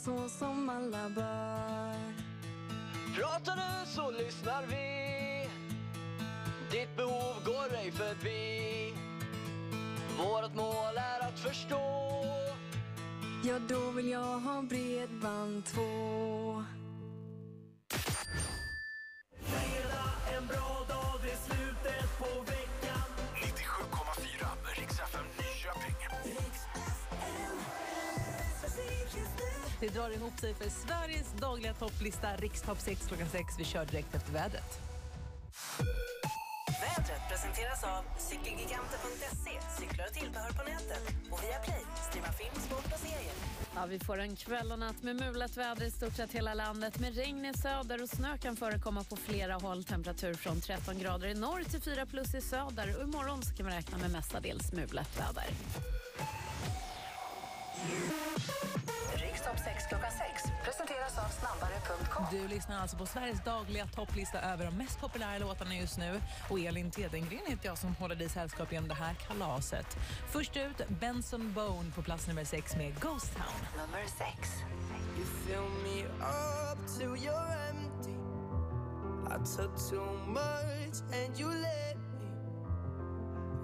så som alla bör. Pratar du så lyssnar vi. Ditt behov går ej förbi. Vårt mål är att förstå. Ja, då vill jag ha bredband två. Fredag, en bra Det drar ihop sig för Sveriges dagliga topplista Rikstopp 6 klockan 6. Vi kör direkt efter vädret. Vädret presenteras av cykelgiganten.se, cyklar och tillbehör på nätet och via Play, streama film, sport och serier. Ja, vi får en kväll och natt med mulet väder i stort sett hela landet. Med regn i söder och snö kan förekomma på flera håll. Temperatur från 13 grader i norr till 4 plus i söder. Och imorgon så kan vi räkna med mestadels mulet väder. Rikstopp 6 klockan 6 presenteras av snabbare.com. Du lyssnar alltså på Sveriges dagliga topplista över de mest populära låtarna just nu. Och Elin Tedengren heter jag som håller dig sällskap genom det här kalaset. Först ut, Benson Bone på plats nummer 6 med Ghost Town. Nummer 6. You fill me up till you're empty. I took too much and you let me.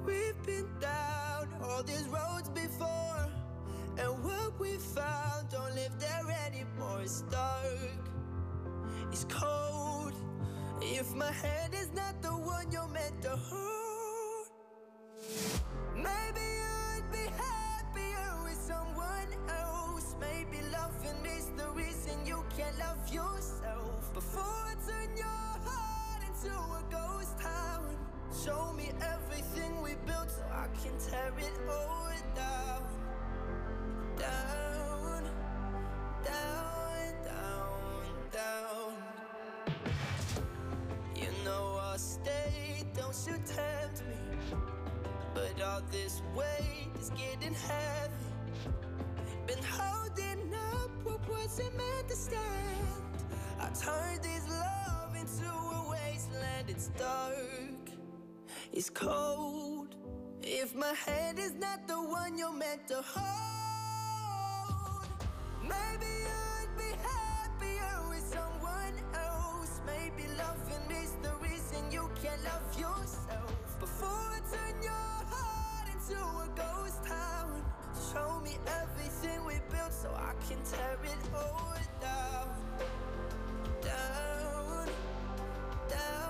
We've been down all these roads before, and what we found don't live there anymore. It's dark, it's cold. If my hand is not the one you're meant to hold, maybe you'd be happier with someone else. Maybe loving is the reason you can't love yourself. Before I turn your heart into a ghost town, show me everything we built so I can tear it all down. Down, down, down, down. You know I'll stay, don't you tempt me. But all this weight is getting heavy. Been holding up what wasn't meant to stand. I turned this love into a wasteland. It's dark, it's cold. If my hand is not the one you're meant to hold, tear it turns your heart into a ghost town show me everything we built so i can carry it all down. Down, down,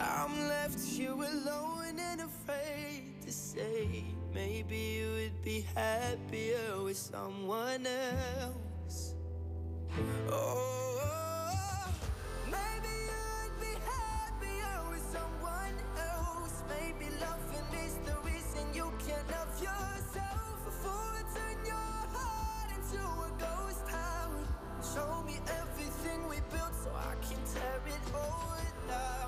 I'm left here alone and afraid to say. Maybe you would be happier with someone else. Oh, maybe you'd be happier with someone else. Maybe loving is the reason you can't love yourself. Before I turn your heart into a ghost town, show me everything we built so I can tear it all. Down,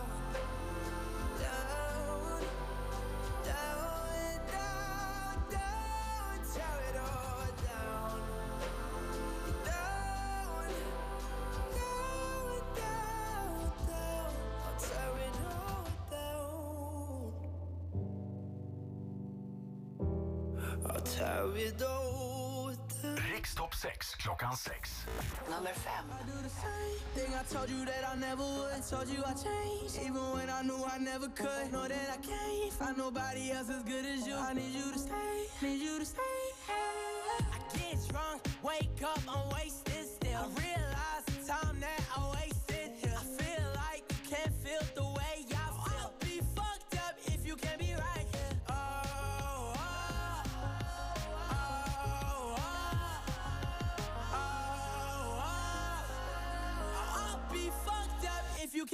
Rikstopp 6 klockan 6. Nummer 5. do the same thing I told you that I never would. Told you I changed, even when I knew I never could. Know that I can't find nobody else as good as you. I need you to stay, need you to stay. I get drunk, wake up, I'm wasted still.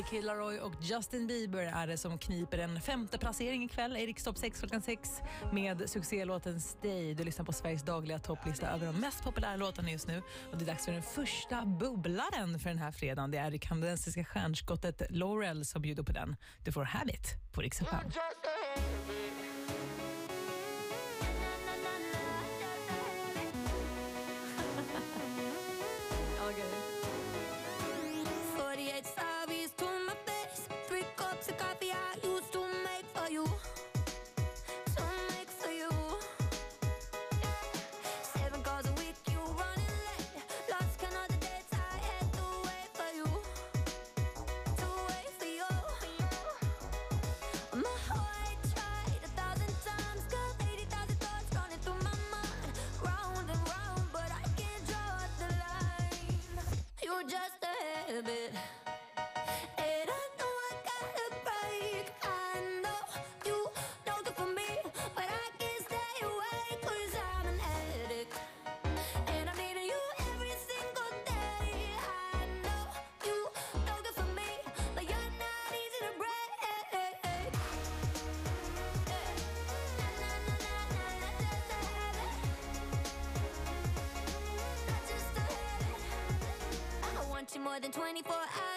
The Kid och Justin Bieber är det som kniper en femte placering ikväll i Rikstopp 6 klockan 6 med succélåten Stay. Du lyssnar på Sveriges dagliga topplista över de mest populära låtarna just nu. Och det är dags för den första bubblaren för den här fredagen. Det är det kanadensiska stjärnskottet Laurel som bjuder på den. Du får Habit på Rix more than 24 hours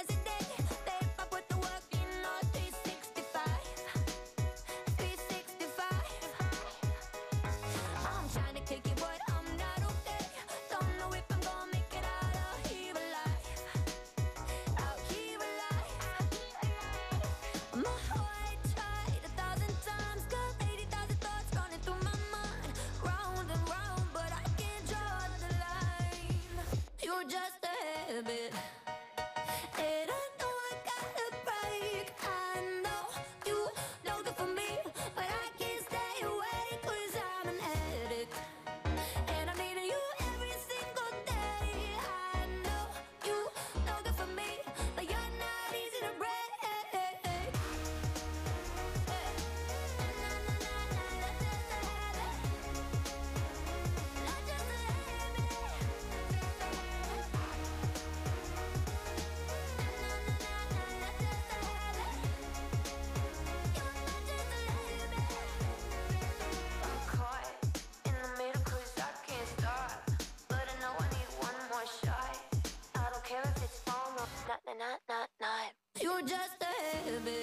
just a habit.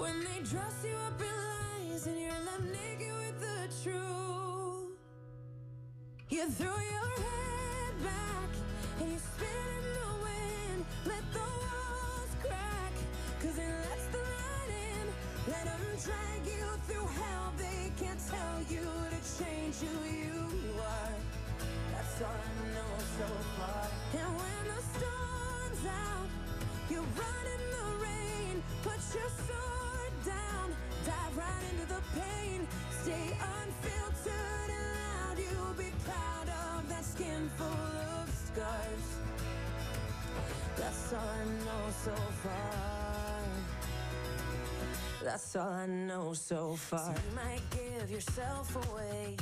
When they dress you up in lies and you're left naked with the truth, you throw your head back and you spin in the wind. Let the walls crack, cause it lets the light in. Let 'em drag you through hell. They can't tell you to change who you are. That's all I know so far. And when the storm's out, you run in the rain. Put your down, dive right into the pain. Stay unfiltered and loud. You'll be proud of that skin full of scars. That's all I know so far. That's all I know so far. You might give yourself away.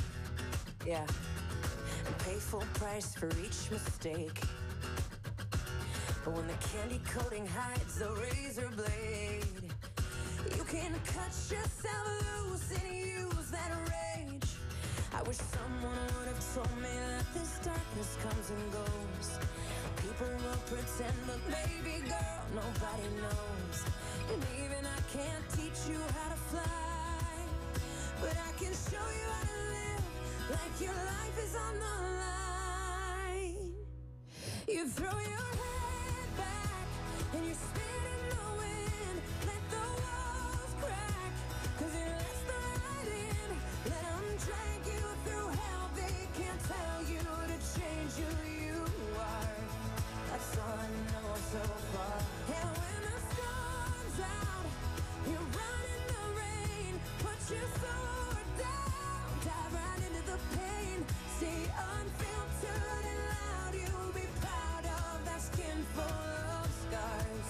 Yeah. And pay full price for each mistake. But when the candy coating hides the razor blade, You can cut yourself loose and use that rage. I wish someone would have told me that this darkness comes and goes. People will pretend, but baby girl, nobody knows. And even I can't teach you how to fly, but I can show you how to live like your life is on the line. You throw your head back and you spit so far. The out, you run in the rain. Put your sword down, dive right into the pain. Unfiltered and loud. You'll be proud of that skin full of scars.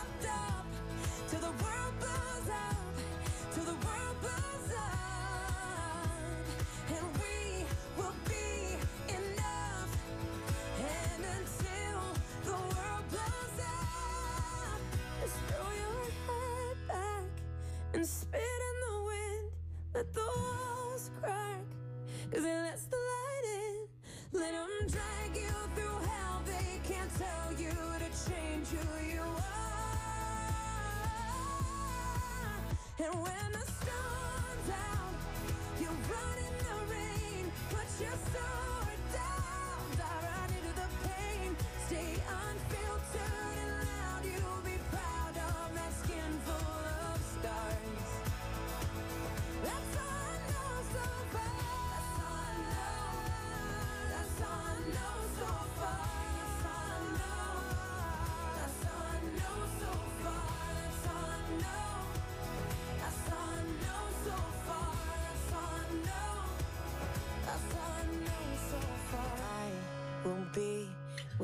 tell you to change who you are. And when the storm's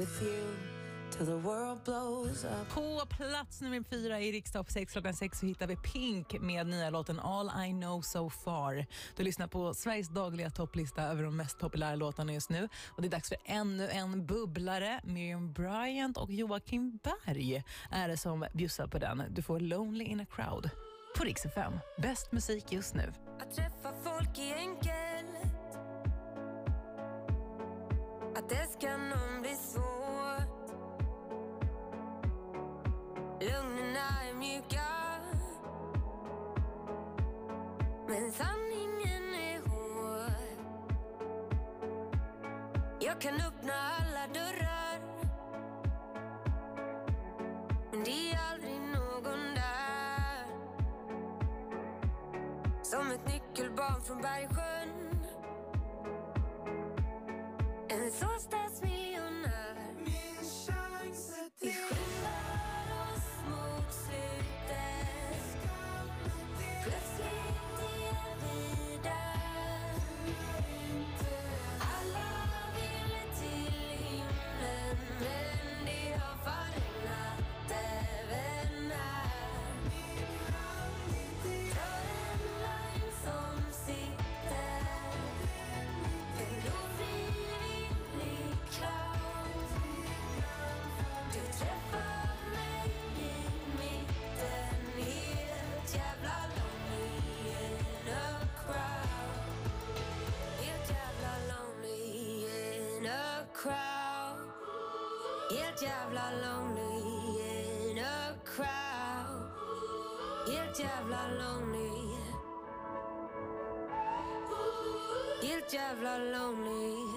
with you till the world blows up. På plats nummer fyra i Rikstopp 6 klockan 6 så hittar vi Pink med nya låten All I know so far. Du lyssnar på Sveriges dagliga topplista över de mest populära låtarna just nu. Och Det är dags för ännu en bubblare. Miriam Bryant och Joakim Berg är det som bjussar på den. Du får Lonely in a crowd på Rix FM. Bäst musik just nu. Att träffa folk är enkelt Att älska någon Men sanningen är hård. Jag kan öppna alla dörrar. Men det är aldrig någon där. Som ett nyckelbarn från Bergsjön. En så jävla lonely. Helt jävla lonely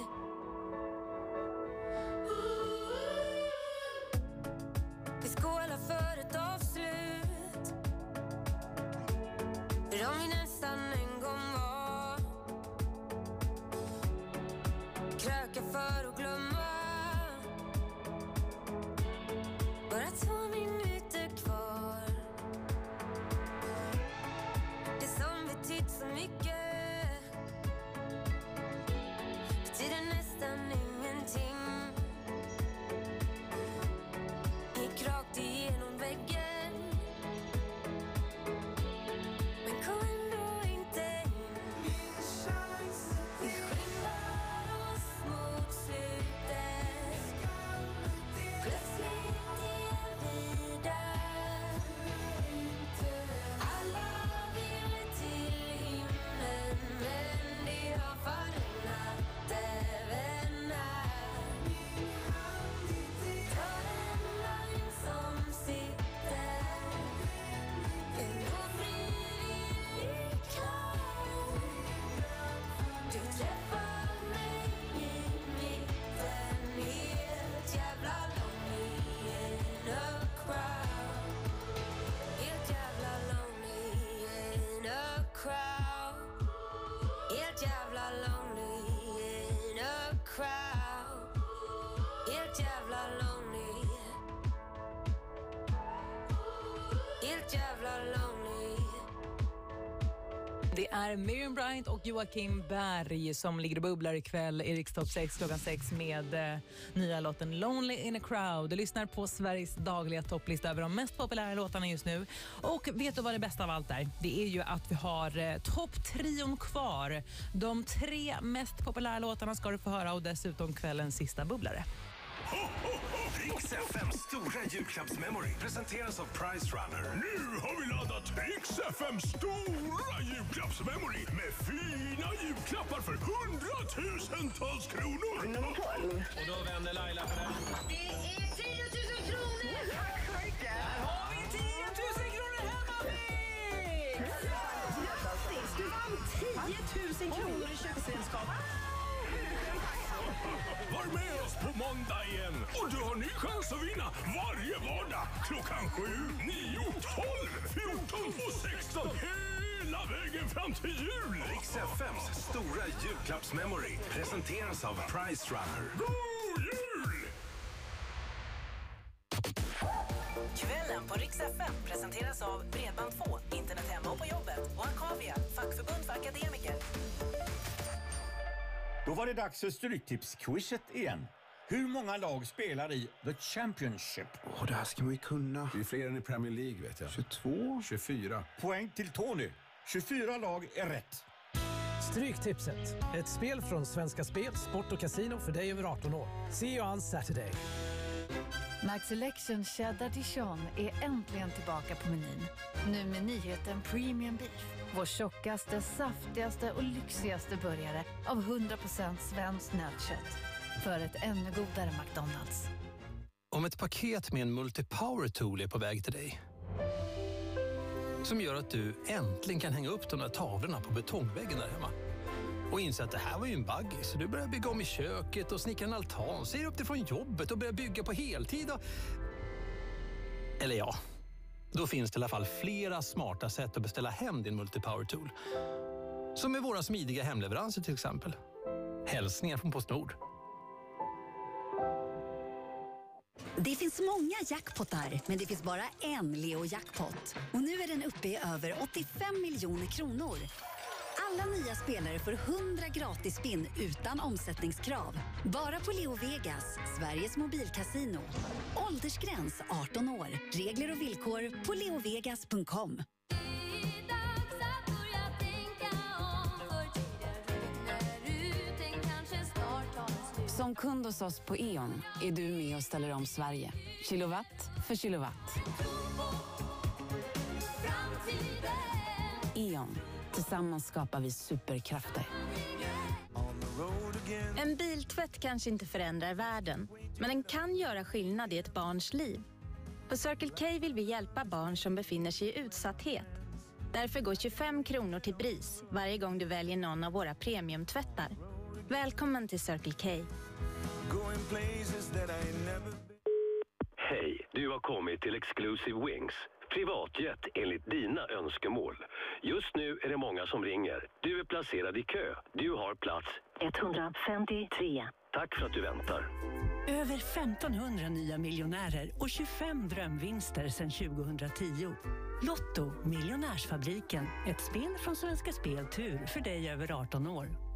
är Miriam Bryant och Joakim Berg som ligger och bubblar ikväll i Rikstopp 6 klockan 6 med eh, nya låten Lonely in a crowd. Du lyssnar på Sveriges dagliga topplista över de mest populära låtarna just nu. Och vet du vad det bästa av allt är? Det är ju att vi har eh, topptrion kvar. De tre mest populära låtarna ska du få höra och dessutom kvällens sista bubblare. Riks FMs stora julklappsmemory presenteras av Price Runner. Nu har vi laddat FM stora julklappsmemory med fina julklappar för hundratusentals kronor. Och då vänder Laila på den. Och du har ny chans att vinna varje vardag klockan 7, 9, 12, 14 och 16 hela vägen fram till jul. Riks FMs stora julklappsmemory presenteras av Price Runner. God jul! Kvällen på Rix FM presenteras av Bredband2, internet hemma och på jobbet och Akavia, fackförbund för akademiker. Då var det dags för Stryktipsquizet igen. Hur många lag spelar i The Championship? Och det här ska man ju kunna. Det är fler än i Premier League vet jag. 22? 24. Poäng till Tony. 24 lag är rätt. Stryktipset. Ett spel från Svenska Spel, Sport och Casino för dig över 18 år. See you on Saturday. Max Selection Cheddar Dijon är äntligen tillbaka på menyn. Nu med nyheten Premium Beef. Vår tjockaste, saftigaste och lyxigaste burgare av 100% svenskt nötkött. För ett ännu godare McDonalds. Om ett paket med en multipower tool är på väg till dig som gör att du äntligen kan hänga upp de där tavlorna på betongväggen där hemma och inse att det här var ju en bagge så du börjar bygga om i köket och snickra en altan, säger upp dig från jobbet och börjar bygga på heltid. Och... Eller ja, då finns det i alla fall flera smarta sätt att beställa hem din multipower tool. Som med våra smidiga hemleveranser till exempel. Hälsningar från Postnord. Det finns många jackpottar, men det finns bara en Leo Jackpot. Och nu är den uppe i över 85 miljoner kronor. Alla nya spelare får 100 gratis spinn utan omsättningskrav. Bara på Leo Vegas, Sveriges mobilkasino. Åldersgräns 18 år. Regler och villkor på leovegas.com. Som kund hos oss på E.ON är du med och ställer om Sverige. Kilowatt för kilowatt. E.ON. Tillsammans skapar vi superkrafter. En biltvätt kanske inte förändrar världen, men den kan göra skillnad i ett barns liv. På Circle K vill vi hjälpa barn som befinner sig i utsatthet. Därför går 25 kronor till BRIS varje gång du väljer någon av våra premiumtvättar. Välkommen till Circle K. Hej, du har kommit till Exclusive Wings. Privatjet enligt dina önskemål. Just nu är det många som ringer. Du är placerad i kö. Du har plats 153. Tack för att du väntar. Över 1500 nya miljonärer och 25 drömvinster sedan 2010. Lotto, Miljonärsfabriken. Ett spel från Svenska Spel Tur för dig över 18 år.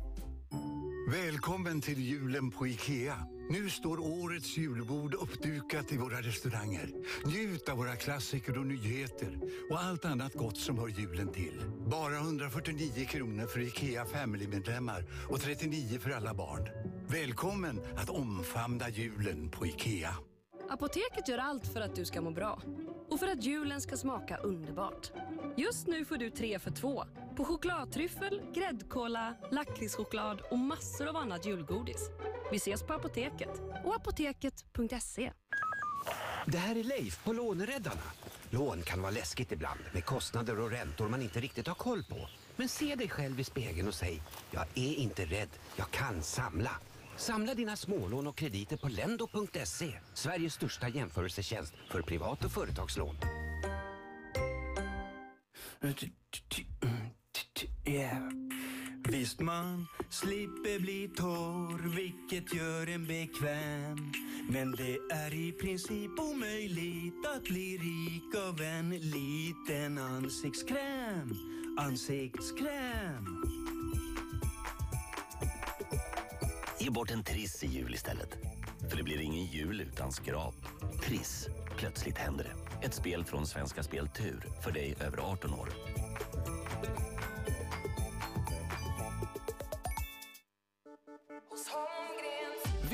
Välkommen till julen på IKEA. Nu står årets julbord uppdukat i våra restauranger. Njut av våra klassiker och nyheter och allt annat gott som hör julen till. Bara 149 kronor för IKEA Family-medlemmar och 39 för alla barn. Välkommen att omfamna julen på IKEA. Apoteket gör allt för att du ska må bra. Och för att julen ska smaka underbart. Just nu får du tre för två på chokladtryffel, gräddkola, lakritschoklad och massor av annat julgodis. Vi ses på Apoteket och apoteket.se. Det här är Leif på Låneräddarna. Lån kan vara läskigt ibland med kostnader och räntor man inte riktigt har koll på. Men se dig själv i spegeln och säg, jag är inte rädd, jag kan samla. Samla dina smålån och krediter på lendo.se. Sveriges största jämförelsetjänst för privat och företagslån. Yeah. Visst man slipper bli torr, vilket gör en bekväm. Men det är i princip omöjligt att bli rik av en liten ansiktskräm. Ansiktskräm. Ge bort en Triss i jul istället. För det blir ingen jul utan skrap. Triss. Plötsligt händer det. Ett spel från Svenska Spel Tur. För dig över 18 år.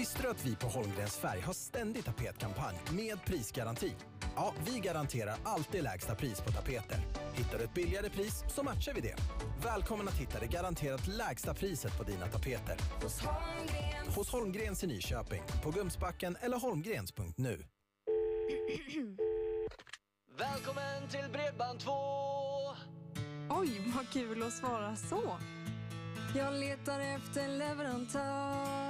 Visste du att vi på Holmgrens Färg har ständig tapetkampanj med prisgaranti? Ja, vi garanterar alltid lägsta pris på tapeter. Hittar du ett billigare pris så matchar vi det. Välkommen att hitta det garanterat lägsta priset på dina tapeter. Hos Holmgrens. Hos Holmgrens i Nyköping, på Gumsbacken eller holmgrens.nu. Välkommen till Bredband2! Oj, vad kul att svara så. Jag letar efter en leverantör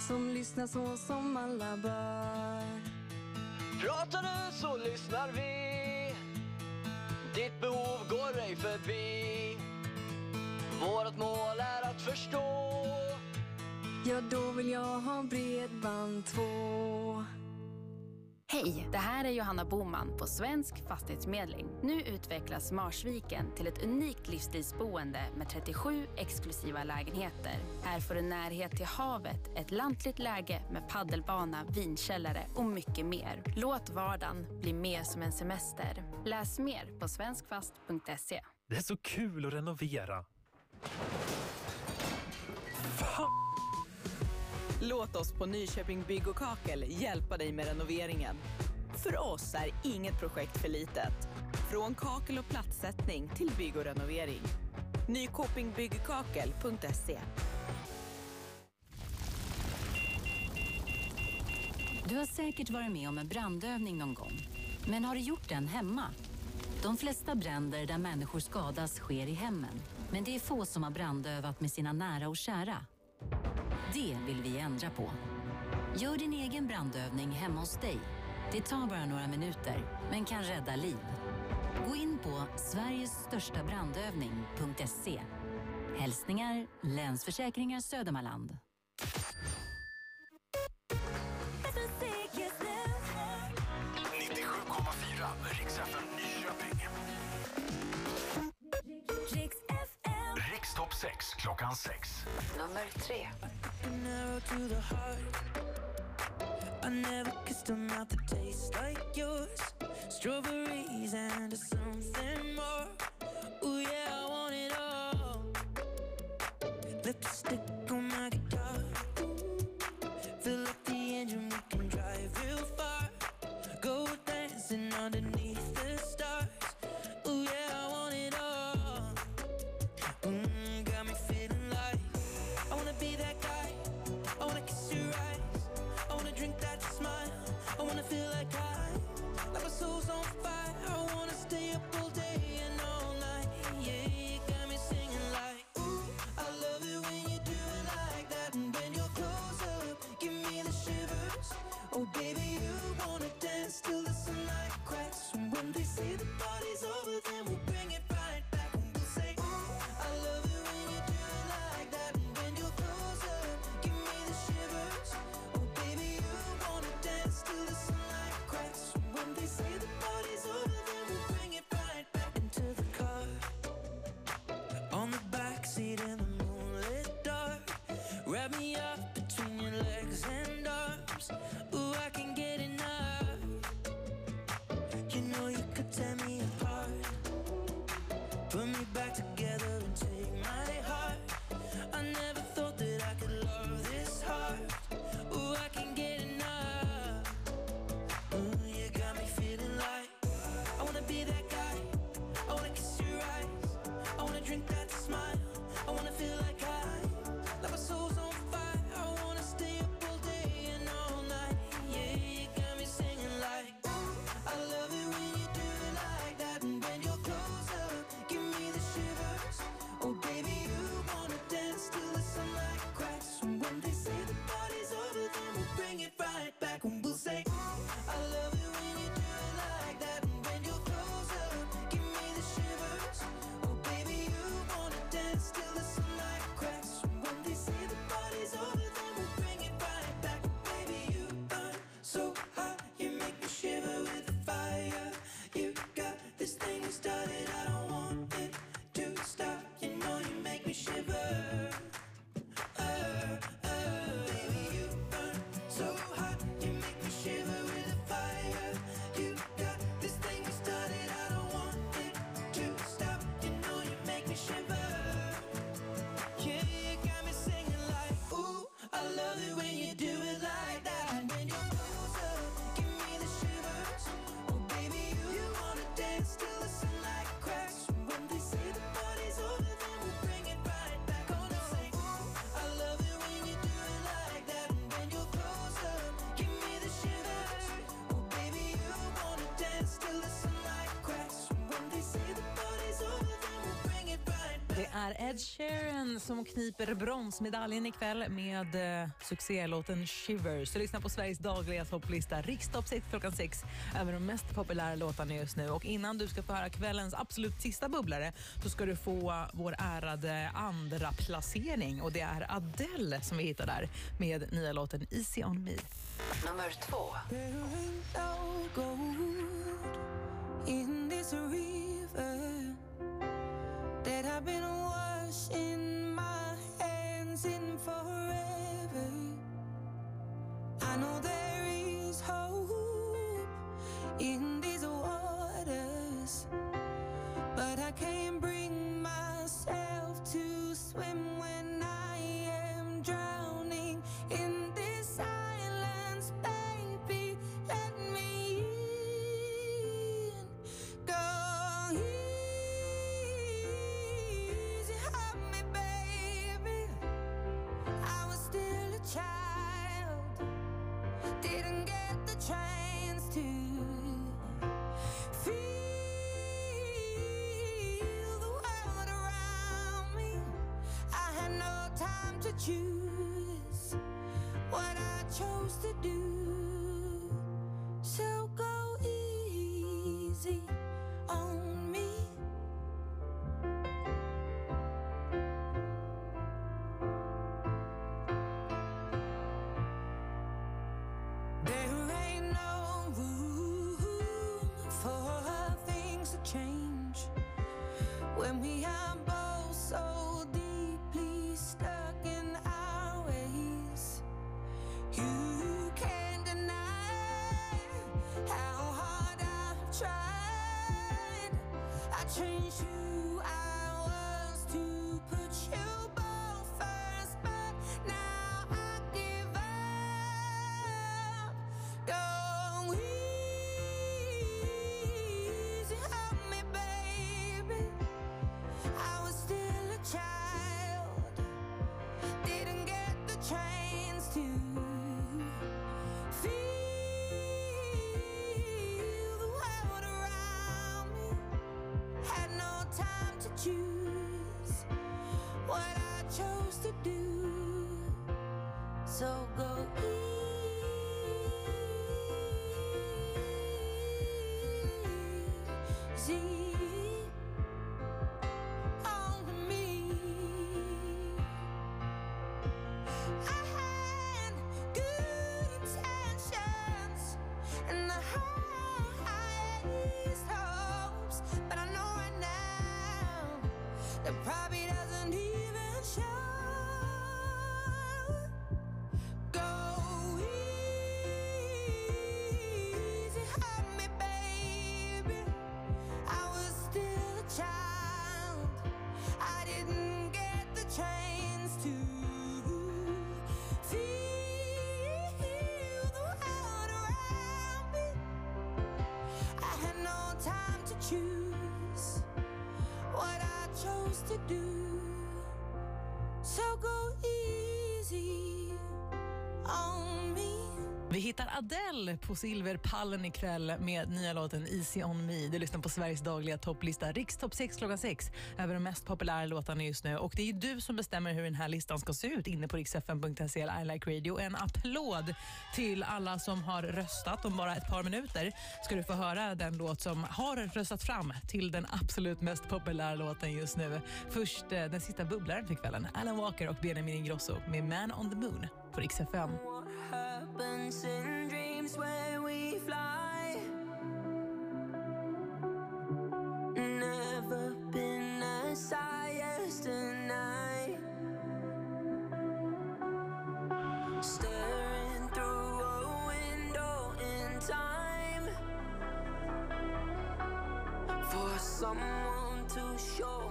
som lyssnar så som alla bör. Pratar du så lyssnar vi. Ditt behov går ej förbi. Vårt mål är att förstå. Ja, då vill jag ha bredband 2. Hej, det här är Johanna Boman på Svensk Fastighetsmedling. Nu utvecklas Marsviken till ett unikt livsstilsboende med 37 exklusiva lägenheter. Här får du närhet till havet, ett lantligt läge med paddelbana, vinkällare och mycket mer. Låt vardagen bli mer som en semester. Läs mer på svenskfast.se. Det är så kul att renovera. Låt oss på Nyköping Bygg och Kakel hjälpa dig med renoveringen. För oss är inget projekt för litet. Från kakel och plattsättning till bygg och renovering. Nykopingbyggkakel.se Du har säkert varit med om en brandövning någon gång. Men har du gjort den hemma? De flesta bränder där människor skadas sker i hemmen. Men det är få som har brandövat med sina nära och kära. Det vill vi ändra på. Gör din egen brandövning hemma hos dig. Det tar bara några minuter, men kan rädda liv. Gå in på sverigesstörstabrandövning.se. Hälsningar Länsförsäkringar Södermanland. Klockan 6. Nummer tre. To the heart. I never kissed a mouth that tastes like yours. Strawberries and something more. Oh yeah, Put me back together är Ed Sheeran som kniper bronsmedaljen ikväll med eh, succélåten Shivers. Lyssna på Sveriges dagliga topplista, Rikstopp 6 klockan 6 över de mest populära låtarna just nu. Och innan du ska få höra kvällens absolut sista bubblare så ska du få vår ärade andra placering och det är Adele som vi hittar där med nya låten Easy on me. Nummer två. in this river I've been washing my hands in forever. I know there is hope in these waters, but I can't bring myself to swim. to choose what I chose to do. So go easy on me. There ain't no room for things to change. 辰兄 choose what I chose to do. So go easy. Time to choose what I chose to do. Hittar Adele på silverpallen ikväll med nya låten Easy on me. Du lyssnar på Sveriges dagliga topplista, Rikstopp 6 klockan 6, över de mest populära låtarna just nu. Och det är ju du som bestämmer hur den här listan ska se ut inne på riksfm.se eller I like radio. En applåd till alla som har röstat. Om bara ett par minuter ska du få höra den låt som har röstat fram till den absolut mest populära låten just nu. Först eh, den sista bubblaren för kvällen, Alan Walker och Benjamin Ingrosso med Man on the Moon på Rix FM. Happens in dreams where we fly. Never been as high as tonight. Staring through a window in time for someone to show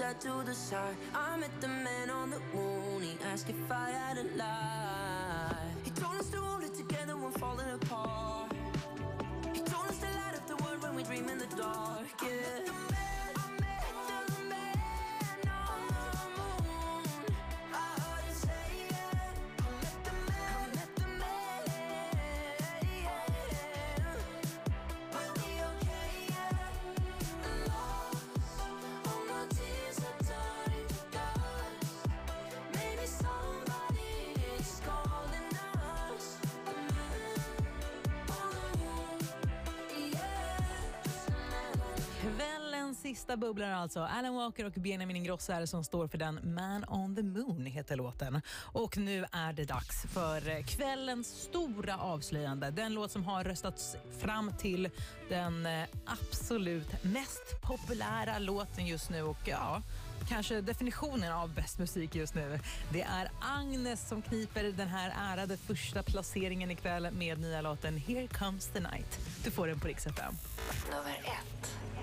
Wore to the side. I met the man on the moon. He asked if I had a lie. He told us to hold it together when falling apart. He told us to light up the world when we dream in the dark. Yeah. Sista bubblan alltså. Alan Walker och Benjamin Ingrosso är det som står för den Man on the Moon heter låten. Och nu är det dags för eh, kvällens stora avslöjande. Den låt som har röstats fram till den eh, absolut mest populära låten just nu och ja, kanske definitionen av bäst musik just nu. Det är Agnes som kniper den här ärade första placeringen ikväll med nya låten Here comes the night. Du får den på Rix FM. Nummer ett.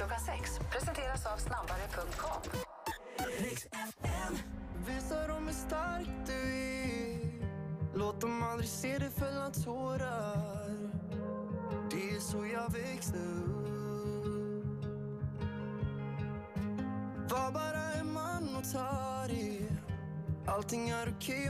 Klockan sex. Presenteras av snabbare.com. Visa dem hur stark du är. Låt dem aldrig se dig fälla tårar. Det är så jag växte upp. Var bara en man och ta det. Allting är okej om